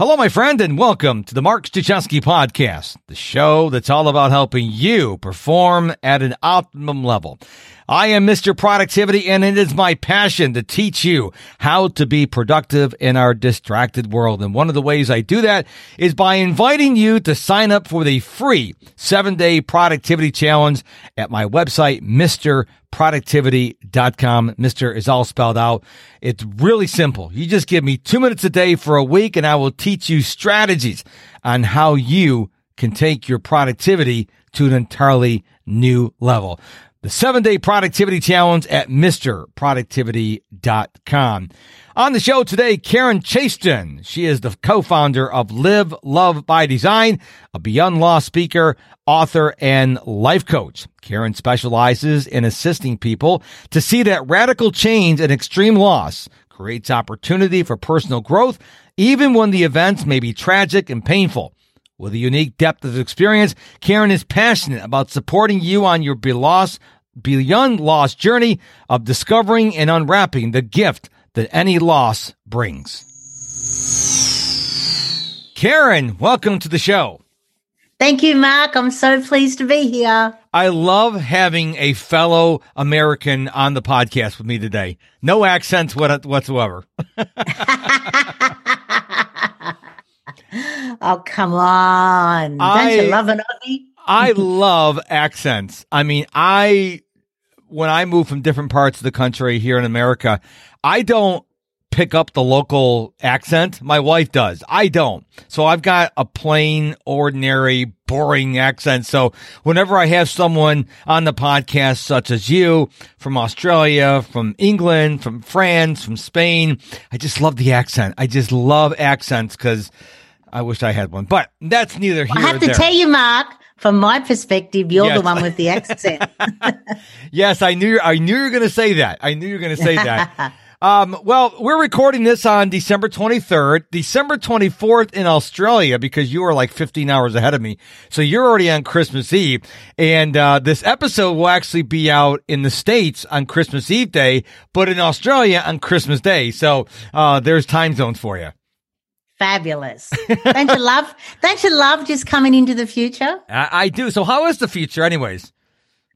Hello, my friend, and welcome to the Mark Struczewski podcast, the show that's all about helping you perform at an optimum level. I am Mr. Productivity, and it is my passion to teach you how to be productive in our distracted world. And one of the ways I do that is by inviting you to sign up for the free seven day productivity challenge at my website, MisterProductivity.com. Mr. is all spelled out. It's really simple. You just give me two minutes a day for a week and I will teach you strategies on how you can take your productivity to an entirely new level the seven day productivity challenge at MisterProductivity.com. On the show today, Karen Chaston. She is the co-founder of Live Love by Design, a beyond loss speaker, author, and life coach. Karen specializes in assisting people to see that radical change and extreme loss creates opportunity for personal growth, even when the events may be tragic and painful. With a unique depth of experience, Karen is passionate about supporting you on your beyond loss journey of discovering and unwrapping the gift that any loss brings. Karen, welcome to the show. Thank you, Mark. I'm so pleased to be here. I love having a fellow American on the podcast with me today. No accents whatsoever. Oh, come on. Don't you love an Aussie? I love accents. I mean, I, when I move from different parts of the country here in America, I don't pick up the local accent. My wife does. I don't. So I've got a plain, ordinary, boring accent. So whenever I have someone on the podcast, such as you from Australia, from England, from France, from Spain, I just love the accent. I just love accents because I wish I had one, but that's neither here. I have to there. tell you, Mark. From my perspective, you're yes. the one with the accent. yes, I knew. I knew you were going to say that. I knew you were going to say that. Um, well, we're recording this on December 23rd, December 24th in Australia because you are like 15 hours ahead of me. So you're already on Christmas Eve. And, uh, this episode will actually be out in the States on Christmas Eve day, but in Australia on Christmas Day. So, uh, there's time zones for you fabulous. don't you love? Don't you love just coming into the future? I, I do. So, how is the future, anyways?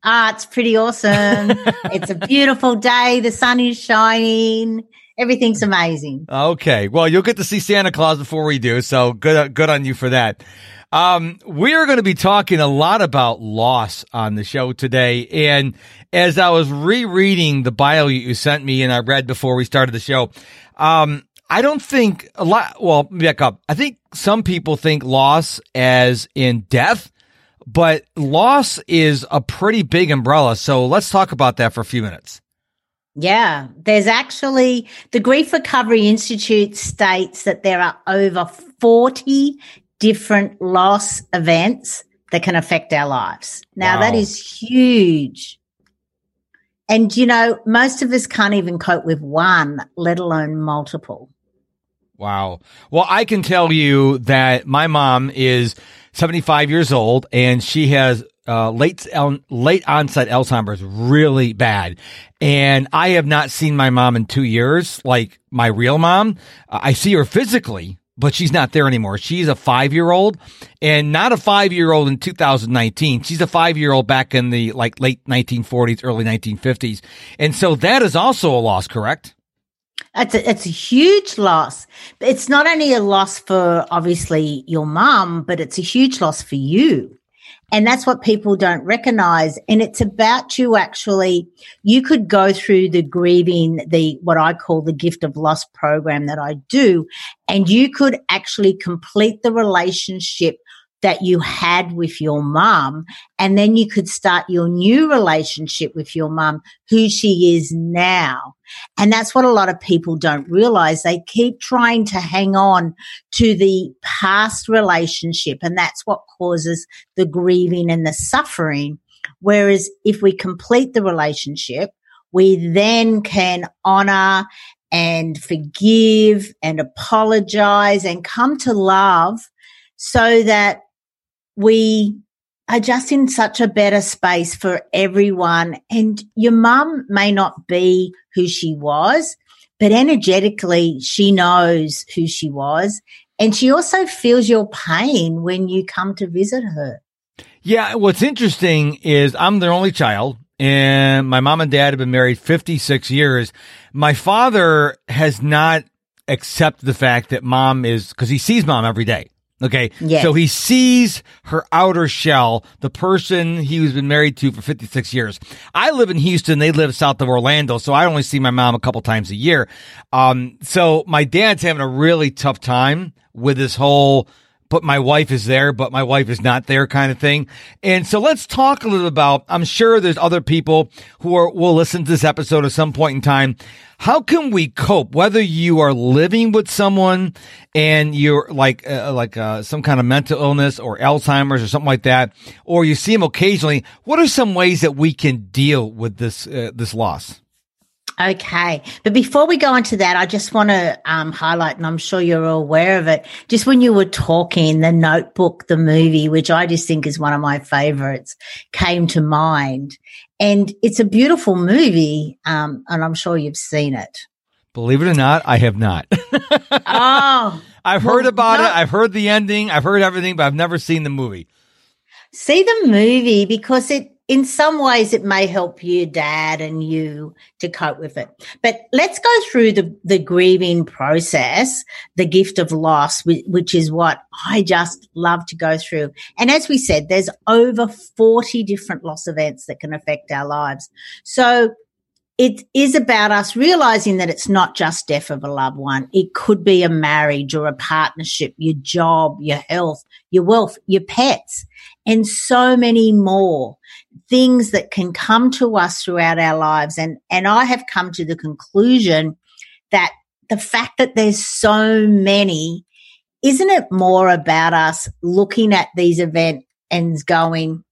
Ah, it's pretty awesome. it's a beautiful day. The sun is shining. Everything's amazing. Okay. Well, you'll get to see Santa Claus before we do. So good, good on you for that. Um, we are going to be talking a lot about loss on the show today. And as I was rereading the bio you sent me and I read before we started the show, um, I don't think a lot. Well, back up. I think some people think loss as in death, but loss is a pretty big umbrella. So let's talk about that for a few minutes. Yeah, there's actually the Grief Recovery Institute states that there are over 40 different loss events that can affect our lives. Now, wow. that is huge. And, you know, most of us can't even cope with one, let alone multiple. Wow. Well, I can tell you that my mom is 75 years old and she has uh, late late onset Alzheimer's really bad, and I have not seen my mom in two years. Like my real mom, I see her physically, but she's not there anymore. She's a five year old, and not a five year old in 2019. She's a five year old back in the like late 1940s, early 1950s, and so that is also a loss. Correct? It's a, it's a huge loss. It's not only a loss for obviously your mum, but it's a huge loss for you. And that's what people don't recognize. And it's about you actually, you could go through the grieving, the, what I call the gift of loss program that I do. And you could actually complete the relationship that you had with your mom. And then you could start your new relationship with your mum, who she is now. And that's what a lot of people don't realize. They keep trying to hang on to the past relationship. And that's what causes the grieving and the suffering. Whereas if we complete the relationship, we then can honor and forgive and apologize and come to love so that we are just in such a better space for everyone. And your mum may not be who she was, but energetically, she knows who she was And she also feels your pain when you come to visit her. Yeah. What's interesting is I'm their only child and my mom and dad have been married 56 years. My father has not accepted the fact that mom is, cause he sees mom every day. Okay. Yes. So he sees her outer shell, the person he's been married to for 56 years. I live in Houston. They live south of Orlando. So I only see my mom a couple times a year. Um, so my dad's having a really tough time with this whole, but my wife is there, but my wife is not there kind of thing. And so let's talk a little about, I'm sure there's other people who are, will listen to this episode at some point in time. How can we cope? Whether you are living with someone and you're like, uh, like, uh, some kind of mental illness or Alzheimer's or something like that, or you see them occasionally, what are some ways that we can deal with this, uh, this loss? Okay. But before we go into that, I just want to um, highlight, and I'm sure you're all aware of it, just when you were talking, the notebook, the movie, which I just think is one of my favorites, came to mind. And it's a beautiful movie, um, and I'm sure you've seen it. Believe it or not, I have not. oh. I've heard about it. I've heard the ending. I've heard everything, but I've never seen the movie. See the movie because it in some ways it may help you dad and you to cope with it. But let's go through the, the grieving process, the gift of loss, which is what I just love to go through. And as we said, there's over 40 different loss events that can affect our lives. So it is about us realizing that it's not just death of a loved one. It could be a marriage or a partnership, your job, your health, your wealth, your pets, and so many more things that can come to us throughout our lives. And, and I have come to the conclusion that the fact that there's so many, isn't it more about us looking at these events and going,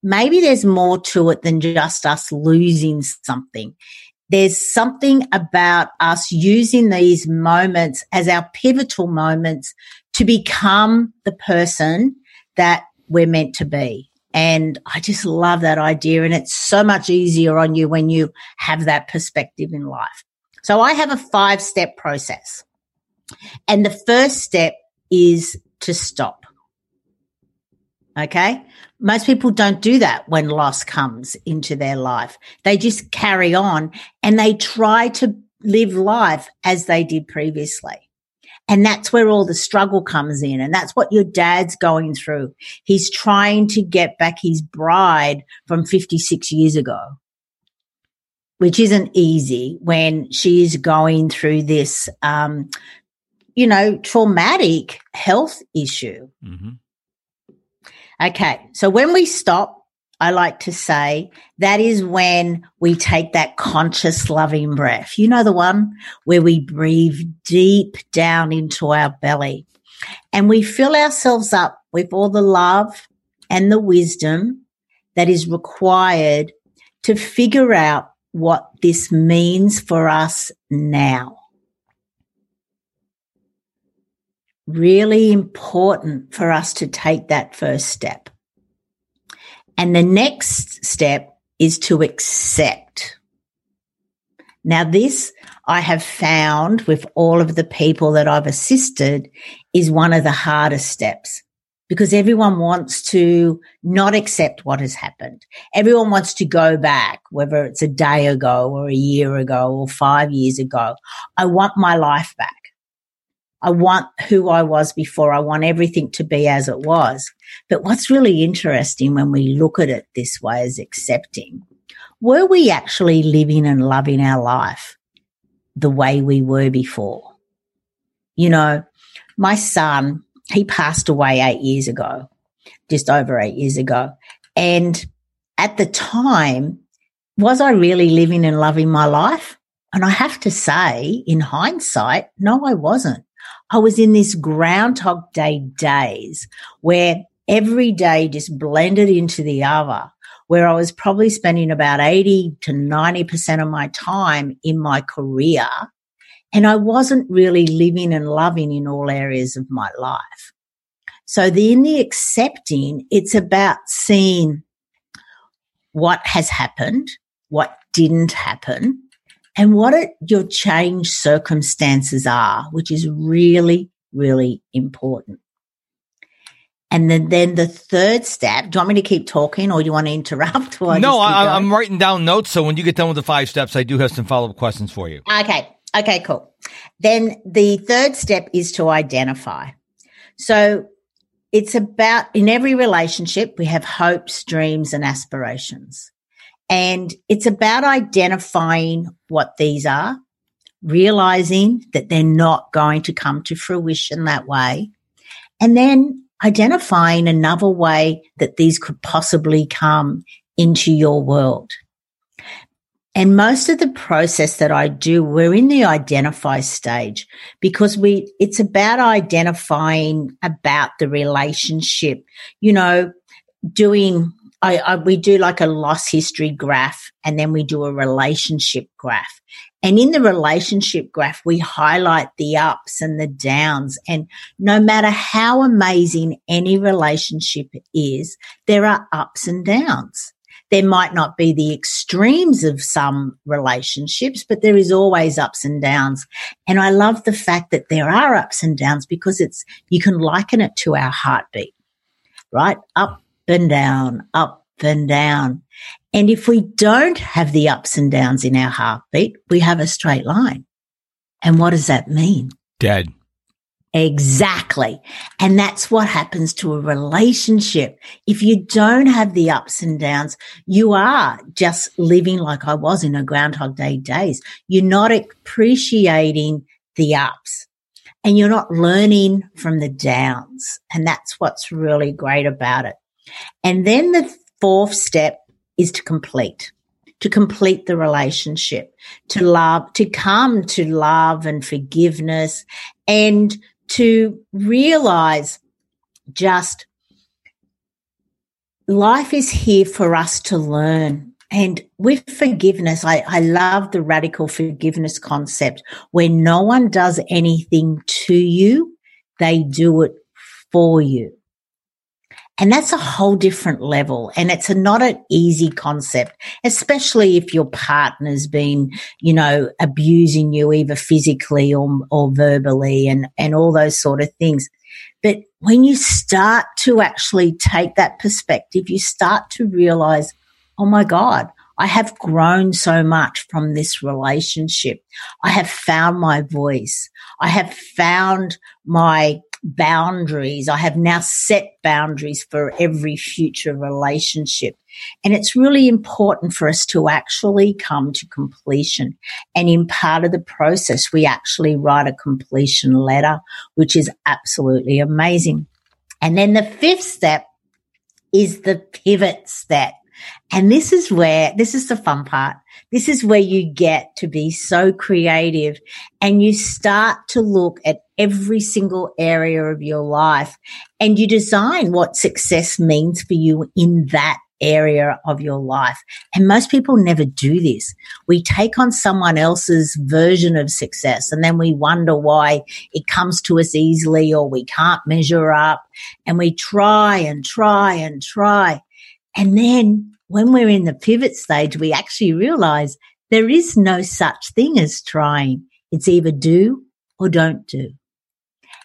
maybe there's more to it than just us losing something. There's something about us using these moments as our pivotal moments to become the person that we're meant to be. And I just love that idea. And it's so much easier on you when you have that perspective in life. So I have a five step process. And the first step is to stop. Okay. Most people don't do that when loss comes into their life. They just carry on and they try to live life as they did previously. And that's where all the struggle comes in. And that's what your dad's going through. He's trying to get back his bride from 56 years ago, which isn't easy when she is going through this, um, you know, traumatic health issue. Mm-hmm. Okay. So when we stop, I like to say that is when we take that conscious loving breath. You know, the one where we breathe deep down into our belly and we fill ourselves up with all the love and the wisdom that is required to figure out what this means for us now. really important for us to take that first step. And the next step is to accept. Now, this I have found with all of the people that I've assisted is one of the hardest steps because everyone wants to not accept what has happened. Everyone wants to go back, whether it's a day ago or a year ago or five years ago. I want my life back. I want who I was before. I want everything to be as it was. But what's really interesting when we look at it this way is accepting, were we actually living and loving our life the way we were before? You know, my son, he passed away eight years ago, just over eight years ago. And at the time, was I really living and loving my life? And I have to say, in hindsight, no, I wasn't. I was in this Groundhog Day days where every day just blended into the other, where I was probably spending about 80 to 90% of my time in my career. And I wasn't really living and loving in all areas of my life. So the, in the accepting, it's about seeing what has happened, what didn't happen, and what it, your changed circumstances are, which is really, really important. And then, then the third step, do you want me to keep talking or do you want to interrupt? I no, I, am writing down notes. So when you get done with the five steps, I do have some follow up questions for you. Okay. Okay, cool. Then the third step is to identify. So it's about in every relationship, we have hopes, dreams, and aspirations. And it's about identifying what these are, realizing that they're not going to come to fruition that way, and then identifying another way that these could possibly come into your world. And most of the process that I do, we're in the identify stage because we, it's about identifying about the relationship, you know, doing, I, I, we do like a loss history graph and then we do a relationship graph. And in the relationship graph, we highlight the ups and the downs. And no matter how amazing any relationship is, there are ups and downs. There might not be the extremes of some relationships, but there is always ups and downs. And I love the fact that there are ups and downs because it's, you can liken it to our heartbeat, right? Up and down, up and down. And if we don't have the ups and downs in our heartbeat, we have a straight line. And what does that mean? Dead. Exactly. And that's what happens to a relationship. If you don't have the ups and downs, you are just living like I was in a Groundhog Day days. You're not appreciating the ups and you're not learning from the downs. And that's what's really great about it. And then the fourth step is to complete to complete the relationship, to love, to come to love and forgiveness and to realize just life is here for us to learn. And with forgiveness, I, I love the radical forgiveness concept where no one does anything to you. They do it for you. And that's a whole different level. And it's a, not an easy concept, especially if your partner's been, you know, abusing you either physically or, or verbally and, and all those sort of things. But when you start to actually take that perspective, you start to realize, oh my God, I have grown so much from this relationship. I have found my voice. I have found my boundaries. I have now set boundaries for every future relationship. And it's really important for us to actually come to completion. And in part of the process, we actually write a completion letter, which is absolutely amazing. And then the fifth step is the pivot step. And this is where, this is the fun part. This is where you get to be so creative and you start to look at every single area of your life and you design what success means for you in that area of your life. And most people never do this. We take on someone else's version of success and then we wonder why it comes to us easily or we can't measure up and we try and try and try. And then when we're in the pivot stage, we actually realize there is no such thing as trying. It's either do or don't do.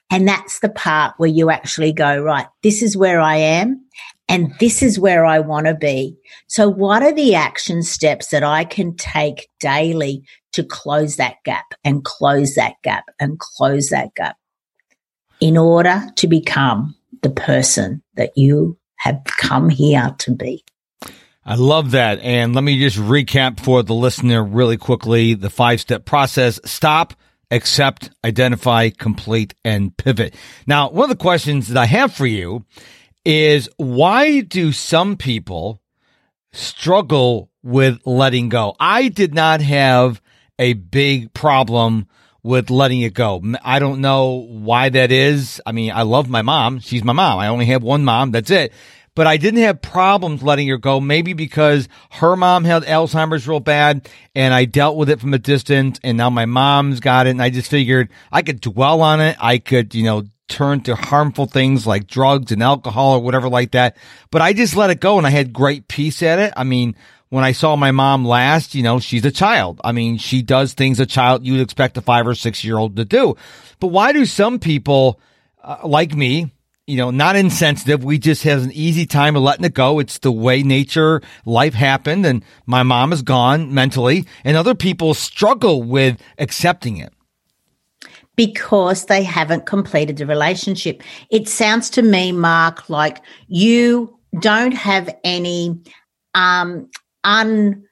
And that's the part where you actually go, right, this is where I am and this is where I want to be. So what are the action steps that I can take daily to close that gap and close that gap and close that gap in order to become the person that you have come here to be? I love that. And let me just recap for the listener really quickly the five step process. Stop, accept, identify, complete, and pivot. Now, one of the questions that I have for you is why do some people struggle with letting go? I did not have a big problem with letting it go. I don't know why that is. I mean, I love my mom. She's my mom. I only have one mom. That's it but I didn't have problems letting her go. Maybe because her mom had Alzheimer's real bad and I dealt with it from a distance and now my mom's got it. And I just figured I could dwell on it. I could, you know, turn to harmful things like drugs and alcohol or whatever like that. But I just let it go and I had great peace at it. I mean, when I saw my mom last, you know, she's a child. I mean, she does things a child you'd expect a five or six year old to do. But why do some people uh, like me, you know, not insensitive. We just have an easy time of letting it go. It's the way nature, life happened, and my mom is gone mentally, and other people struggle with accepting it. Because they haven't completed the relationship. It sounds to me, Mark, like you don't have any um un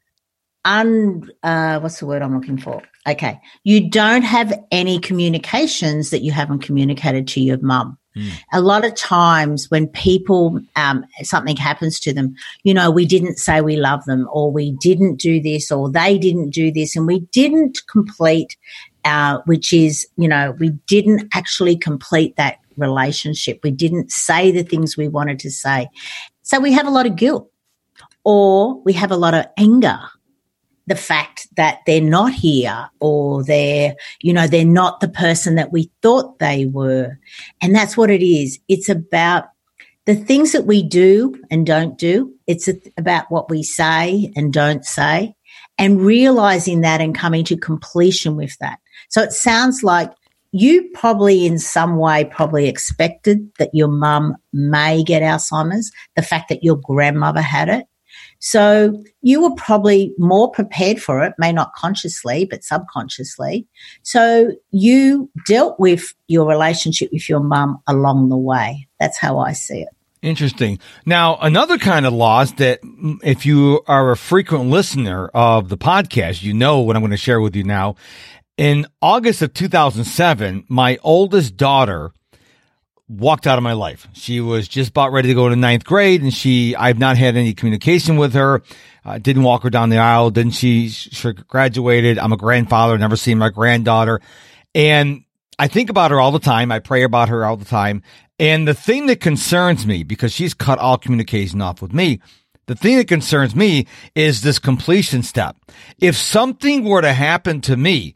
un uh what's the word I'm looking for? Okay. You don't have any communications that you haven't communicated to your mum. Mm. A lot of times when people, um, something happens to them, you know, we didn't say we love them or we didn't do this or they didn't do this and we didn't complete, uh, which is, you know, we didn't actually complete that relationship. We didn't say the things we wanted to say. So we have a lot of guilt or we have a lot of anger the fact that they're not here or they're, you know, they're not the person that we thought they were. And that's what it is. It's about the things that we do and don't do. It's about what we say and don't say and realizing that and coming to completion with that. So it sounds like you probably in some way probably expected that your mum may get Alzheimer's, the fact that your grandmother had it. So you were probably more prepared for it, may not consciously, but subconsciously. So you dealt with your relationship with your mum along the way. That's how I see it. Interesting. Now, another kind of loss that if you are a frequent listener of the podcast, you know what I'm going to share with you now. In August of 2007, my oldest daughter walked out of my life. She was just about ready to go to ninth grade and she, I've not had any communication with her. Uh, didn't walk her down the aisle. Didn't she, she graduated. I'm a grandfather, never seen my granddaughter. And I think about her all the time. I pray about her all the time. And the thing that concerns me, because she's cut all communication off with me, the thing that concerns me is this completion step. If something were to happen to me,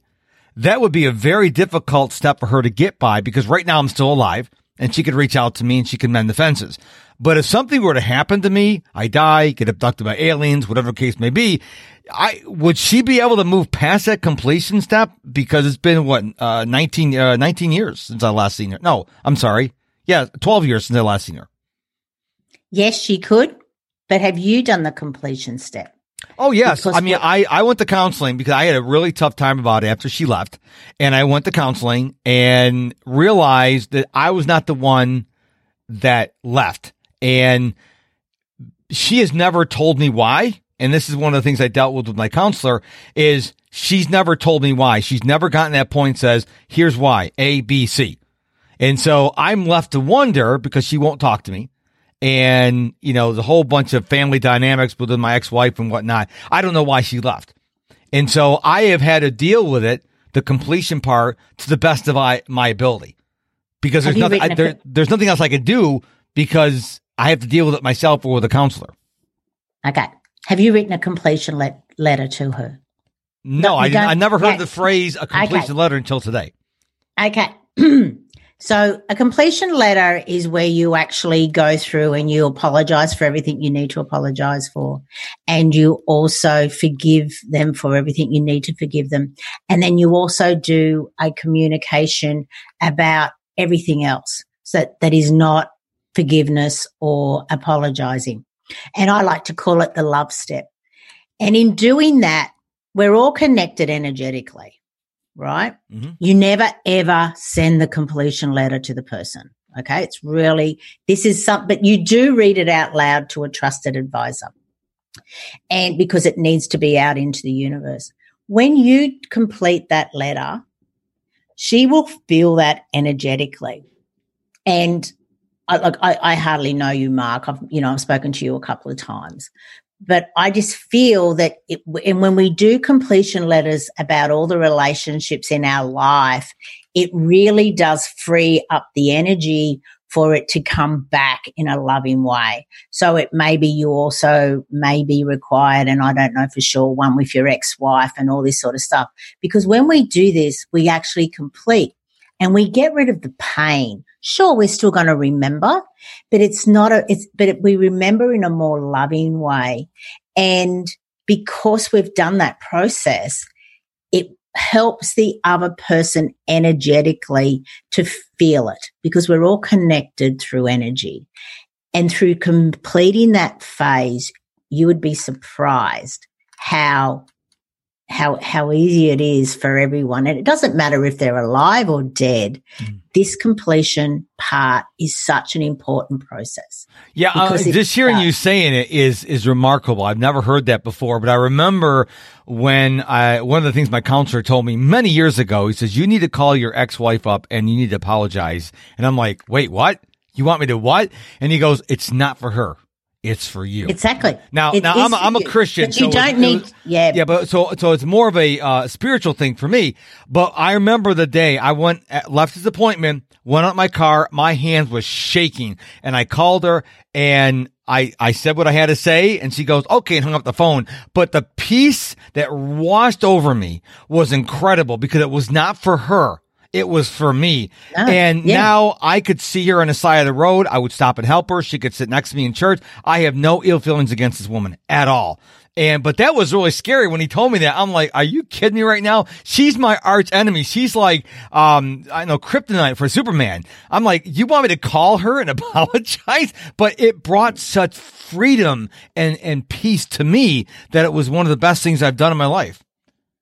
that would be a very difficult step for her to get by because right now I'm still alive and she could reach out to me and she could mend the fences. But if something were to happen to me, I die, get abducted by aliens, whatever case may be, I would she be able to move past that completion step because it's been what uh, 19, uh, 19 years since I last seen her. No, I'm sorry. Yeah, 12 years since I last seen her. Yes, she could. But have you done the completion step? Oh yes, because I mean, I I went to counseling because I had a really tough time about it after she left, and I went to counseling and realized that I was not the one that left, and she has never told me why. And this is one of the things I dealt with with my counselor is she's never told me why. She's never gotten that point says, here's why, A, B, C. And so I'm left to wonder because she won't talk to me and you know the whole bunch of family dynamics within my ex-wife and whatnot. I don't know why she left, and so I have had to deal with it, the completion part, to the best of I, my ability, because there's nothing I, there, there's nothing else I can do because I have to deal with it myself or with a counselor. Okay, have you written a completion le- letter to her? No, no I, I never heard the phrase a completion okay. letter until today. Okay. So a completion letter is where you actually go through and you apologize for everything you need to apologize for. And you also forgive them for everything you need to forgive them. And then you also do a communication about everything else so that is not forgiveness or apologizing. And I like to call it the love step. And in doing that, we're all connected energetically right? Mm-hmm. You never ever send the completion letter to the person. Okay. It's really, this is something, but you do read it out loud to a trusted advisor. And because it needs to be out into the universe. When you complete that letter, she will feel that energetically. And I, like, I, I hardly know you, Mark. I've, you know, I've spoken to you a couple of times, but I just feel that it, and when we do completion letters about all the relationships in our life, it really does free up the energy for it to come back in a loving way. So it maybe you also may be required, and I don't know for sure, one with your ex-wife and all this sort of stuff. Because when we do this, we actually complete and we get rid of the pain. Sure, we're still going to remember, but it's not a, it's, but we remember in a more loving way. And because we've done that process, it helps the other person energetically to feel it because we're all connected through energy. And through completing that phase, you would be surprised how how how easy it is for everyone. And it doesn't matter if they're alive or dead. Mm. this completion part is such an important process. Yeah uh, just hearing you saying it is is remarkable. I've never heard that before but i remember when i one of the things my counselor told me many years ago he says you need to call your ex-wife up and you need to apologize. And i'm like wait what? You want me to what? And he goes it's not for her it's for you. Exactly. Now, it now I'm a, I'm a Christian. But you don't need, was, yeah, yeah. But so so it's more of a uh, spiritual thing for me. But I remember the day I went at, left his appointment, went out my car, my hands was shaking, and I called her and I I said what I had to say, and she goes okay and hung up the phone. But the peace that washed over me was incredible because it was not for her. It was for me. And yeah. now I could see her on the side of the road. I would stop and help her. She could sit next to me in church. I have no ill feelings against this woman at all. And, but that was really scary when he told me that. I'm like, are you kidding me right now? She's my arch enemy. She's like, um, I know kryptonite for Superman. I'm like, you want me to call her and apologize? But it brought such freedom and, and peace to me that it was one of the best things I've done in my life.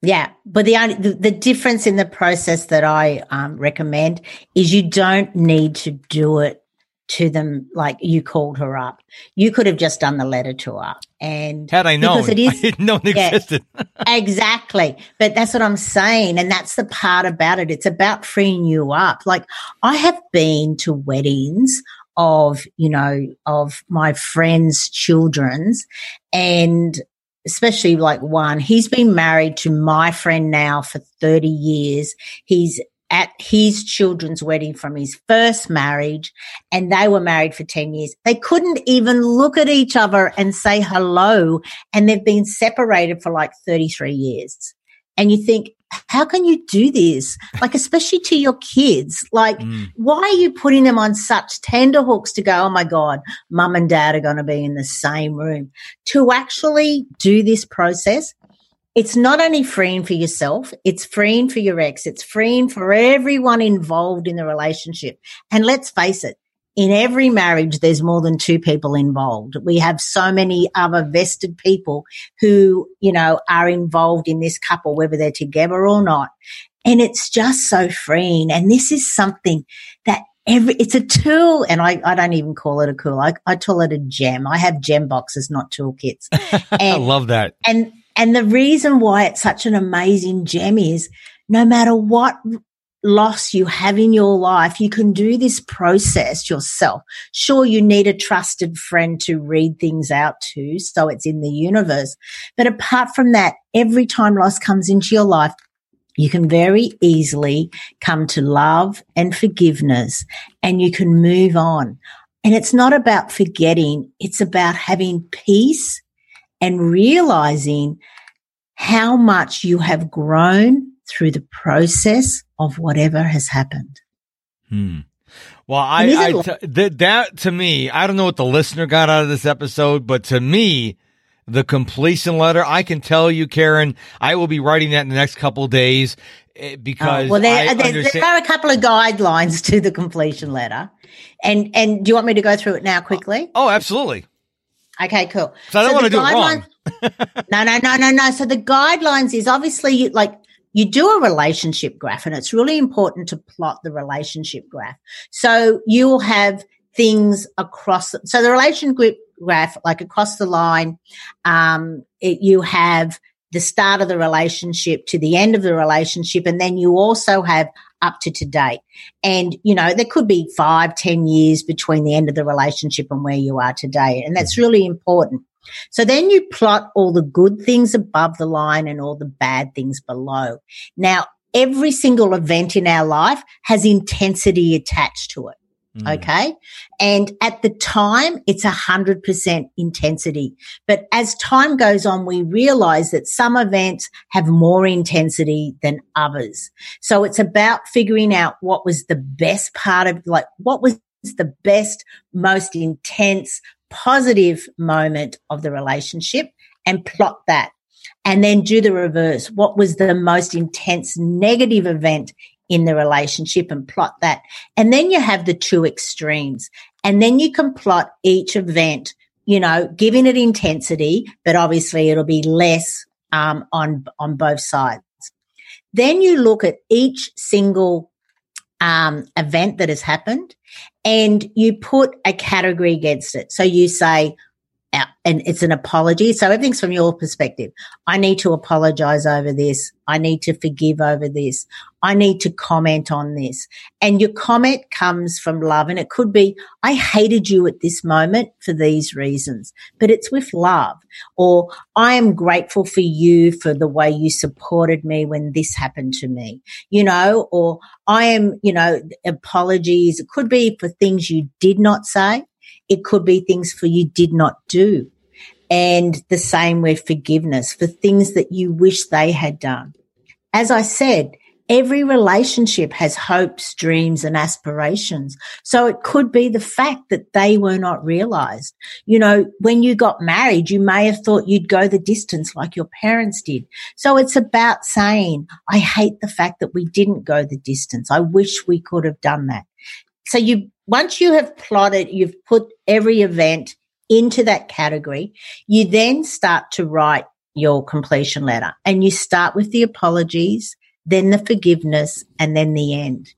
Yeah, but the only the, the difference in the process that I um, recommend is you don't need to do it to them like you called her up. You could have just done the letter to her, and had I known, it is, I didn't know it yeah, existed. exactly, but that's what I'm saying, and that's the part about it. It's about freeing you up. Like I have been to weddings of you know of my friends' children's, and especially like one, he's been married to my friend now for 30 years. He's at his children's wedding from his first marriage and they were married for 10 years. They couldn't even look at each other and say hello and they've been separated for like 33 years. And you think, how can you do this? Like, especially to your kids. Like, mm. why are you putting them on such tender hooks to go, oh my God, mum and dad are going to be in the same room? To actually do this process, it's not only freeing for yourself, it's freeing for your ex, it's freeing for everyone involved in the relationship. And let's face it, in every marriage, there's more than two people involved. We have so many other vested people who, you know, are involved in this couple, whether they're together or not. And it's just so freeing. And this is something that every, it's a tool. And I, I don't even call it a tool. I, I call it a gem. I have gem boxes, not toolkits. And, I love that. And, and the reason why it's such an amazing gem is no matter what loss you have in your life, you can do this process yourself. Sure, you need a trusted friend to read things out to, so it's in the universe. But apart from that, every time loss comes into your life, you can very easily come to love and forgiveness and you can move on. And it's not about forgetting. It's about having peace and realizing how much you have grown through the process of whatever has happened. Hmm. Well, I, I t- th- that to me, I don't know what the listener got out of this episode, but to me, the completion letter, I can tell you, Karen, I will be writing that in the next couple days eh, because oh, well, there, there, there, are a couple of guidelines to the completion letter, and and do you want me to go through it now quickly? Oh, absolutely. Okay, cool. So I don't so want to do it wrong. no, no, no, no, no. So the guidelines is obviously like you do a relationship graph and it's really important to plot the relationship graph. So you'll have things across, so the relationship graph, like across the line, um, it, you have the start of the relationship to the end of the relationship. And then you also have up to today. And, you know, there could be five, ten years between the end of the relationship and where you are today. And that's mm-hmm. really important. So then you plot all the good things above the line and all the bad things below. Now, every single event in our life has intensity attached to it. Mm. Okay. And at the time, it's a hundred percent intensity. But as time goes on, we realize that some events have more intensity than others. So it's about figuring out what was the best part of like, what was the best, most intense, positive moment of the relationship and plot that and then do the reverse. What was the most intense negative event in the relationship and plot that. And then you have the two extremes and then you can plot each event, you know, giving it intensity, but obviously it'll be less um, on, on both sides. Then you look at each single um, event that has happened and you put a category against it. So you say, and it's an apology. So everything's from your perspective. I need to apologize over this. I need to forgive over this. I need to comment on this. And your comment comes from love. And it could be, I hated you at this moment for these reasons, but it's with love. Or I am grateful for you for the way you supported me when this happened to me, you know, or I am, you know, apologies. It could be for things you did not say it could be things for you did not do. And the same with forgiveness for things that you wish they had done. As I said, every relationship has hopes, dreams and aspirations. So it could be the fact that they were not realized. You know, when you got married, you may have thought you'd go the distance like your parents did. So it's about saying, I hate the fact that we didn't go the distance. I wish we could have done that. So you once you have plotted, you've put every event into that category, you then start to write your completion letter and you start with the apologies, then the forgiveness and then the end.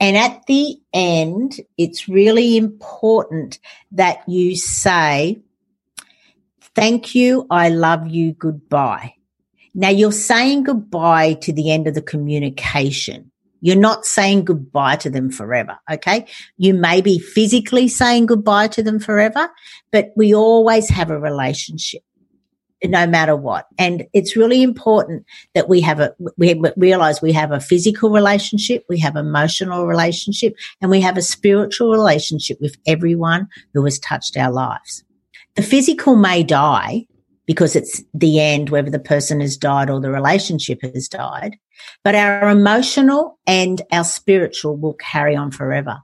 And at the end, it's really important that you say, thank you. I love you. Goodbye. Now you're saying goodbye to the end of the communication. You're not saying goodbye to them forever. Okay. You may be physically saying goodbye to them forever, but we always have a relationship no matter what. And it's really important that we have a, we realize we have a physical relationship, we have emotional relationship, and we have a spiritual relationship with everyone who has touched our lives. The physical may die because it's the end, whether the person has died or the relationship has died. But our emotional and our spiritual will carry on forever.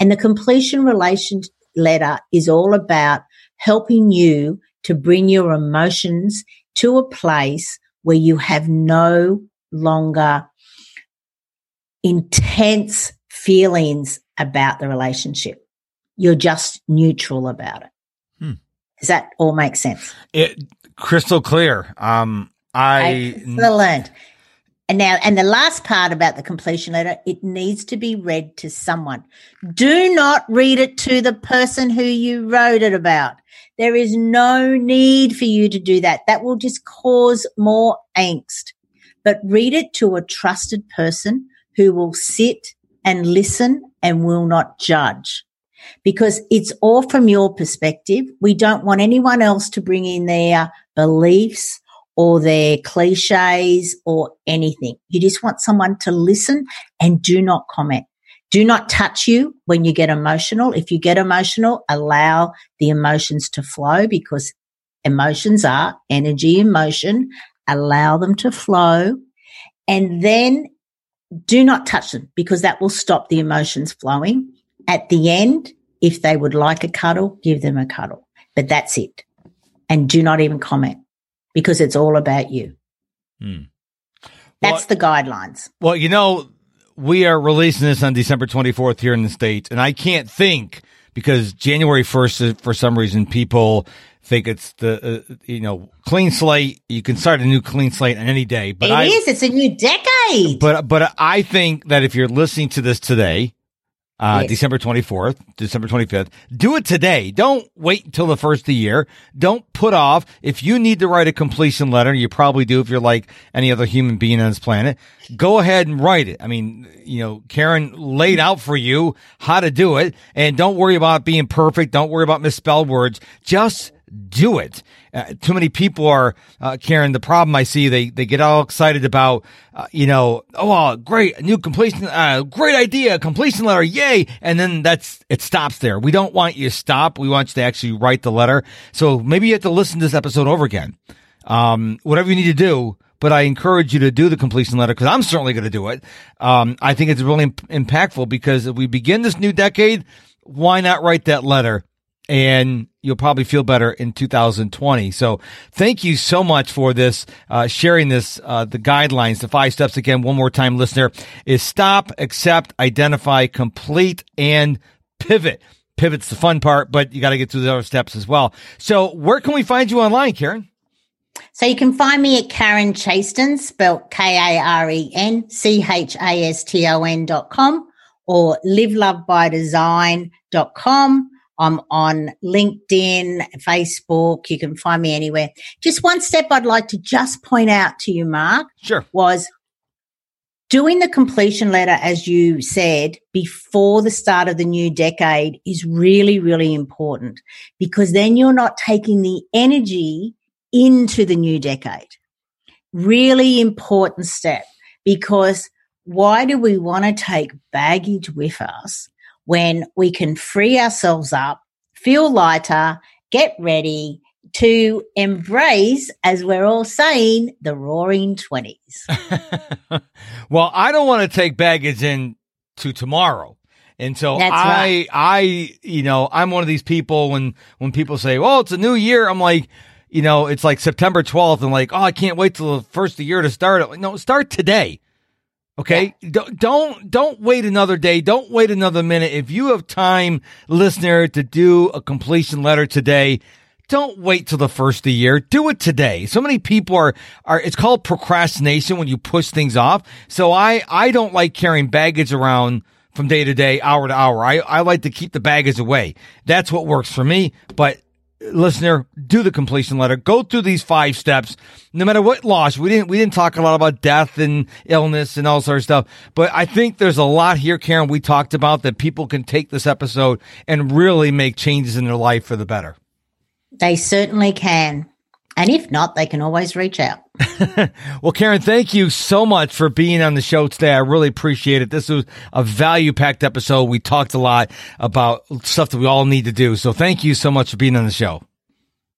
And the completion relation letter is all about helping you to bring your emotions to a place where you have no longer intense feelings about the relationship. You're just neutral about it. Hmm. Does that all make sense? It crystal clear. Um, I excellent. And now, and the last part about the completion letter, it needs to be read to someone. Do not read it to the person who you wrote it about. There is no need for you to do that. That will just cause more angst. But read it to a trusted person who will sit and listen and will not judge because it's all from your perspective. We don't want anyone else to bring in their beliefs or their cliches or anything. You just want someone to listen and do not comment. Do not touch you when you get emotional. If you get emotional, allow the emotions to flow because emotions are energy in motion. Allow them to flow and then do not touch them because that will stop the emotions flowing. At the end, if they would like a cuddle, give them a cuddle, but that's it. And do not even comment because it's all about you. Hmm. That's the guidelines. Well, you know, we are releasing this on December 24th here in the States, and I can't think because January 1st, for some reason, people think it's the, uh, you know, clean slate. You can start a new clean slate on any day. But it I, is. It's a new decade. But, but I think that if you're listening to this today, uh. December 24th, December 25th. Do it today. Don't wait until the first of the year. Don't put off. If you need to write a completion letter, you probably do if you're like any other human being on this planet, go ahead and write it. I mean, you know, Karen laid out for you how to do it and don't worry about being perfect. Don't worry about misspelled words. Just do it. Uh, too many people are, uh, Karen, the problem I see, they, they get all excited about, uh, you know, oh, great, new completion, uh, great idea, completion letter, yay. And then that's, it stops there. We don't want you to stop. We want you to actually write the letter. So maybe you have to listen to this episode over again. Um, whatever you need to do, but I encourage you to do the completion letter because I'm certainly going to do it. Um, I think it's really imp- impactful because if we begin this new decade, why not write that letter and you'll probably feel better in 2020. So thank you so much for this, uh, sharing this, uh, the guidelines, the five steps again, one more time, listener, is stop, accept, identify, complete, and pivot. Pivot's the fun part, but you got to get through the other steps as well. So where can we find you online, Karen? So you can find me at Karen Chaston, spelled K-A-R-E-N-C-H-A-S-T-O-N dot com or livelovebydesign.com. I'm on LinkedIn, Facebook. You can find me anywhere. Just one step I'd like to just point out to you, Mark. Sure. Was doing the completion letter, as you said, before the start of the new decade is really, really important because then you're not taking the energy into the new decade. Really important step because why do we want to take baggage with us when we can free ourselves up, feel lighter, get ready to embrace, as we're all saying, the roaring 20s. well, I don't want to take baggage into tomorrow. And so That's I, right. I, you know, I'm one of these people when, when people say, well, it's a new year. I'm like, you know, it's like September 12th and like, oh, I can't wait till the first of the year to start it. No, start today. Okay. Don't, don't, don't wait another day. Don't wait another minute. If you have time, listener, to do a completion letter today, don't wait till the first of the year. Do it today. So many people are, are, it's called procrastination when you push things off. So I, I don't like carrying baggage around from day to day, hour to hour. I, I like to keep the baggage away. That's what works for me. But listener, do the completion letter. Go through these five steps. No matter what loss, we didn't we didn't talk a lot about death and illness and all sort of stuff. But I think there's a lot here, Karen, we talked about that people can take this episode and really make changes in their life for the better. They certainly can. And if not, they can always reach out. well, Karen, thank you so much for being on the show today. I really appreciate it. This was a value packed episode. We talked a lot about stuff that we all need to do. So thank you so much for being on the show.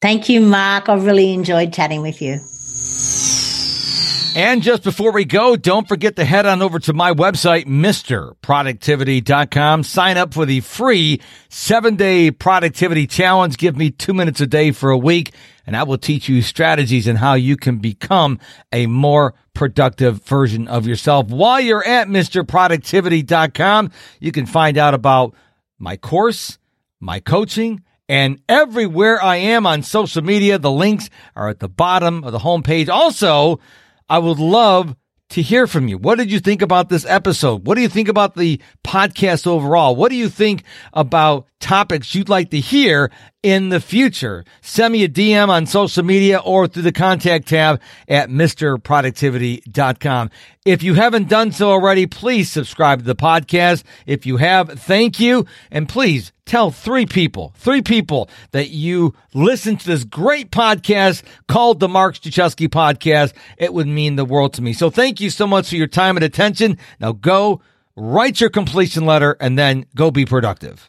Thank you, Mark. I really enjoyed chatting with you. And just before we go, don't forget to head on over to my website, MisterProductivity.com. Sign up for the free seven day productivity challenge. Give me two minutes a day for a week and I will teach you strategies and how you can become a more productive version of yourself. While you're at MisterProductivity.com, you can find out about my course, my coaching, and everywhere I am on social media. The links are at the bottom of the homepage. Also, I would love to hear from you. What did you think about this episode? What do you think about the podcast overall? What do you think about topics you'd like to hear in the future? Send me a DM on social media or through the contact tab at MisterProductivity.com. If you haven't done so already, please subscribe to the podcast. If you have, thank you. And please tell three people, three people that you listen to this great podcast called the Mark Struczewski Podcast. It would mean the world to me. So thank you so much for your time and attention. Now go write your completion letter and then go be productive.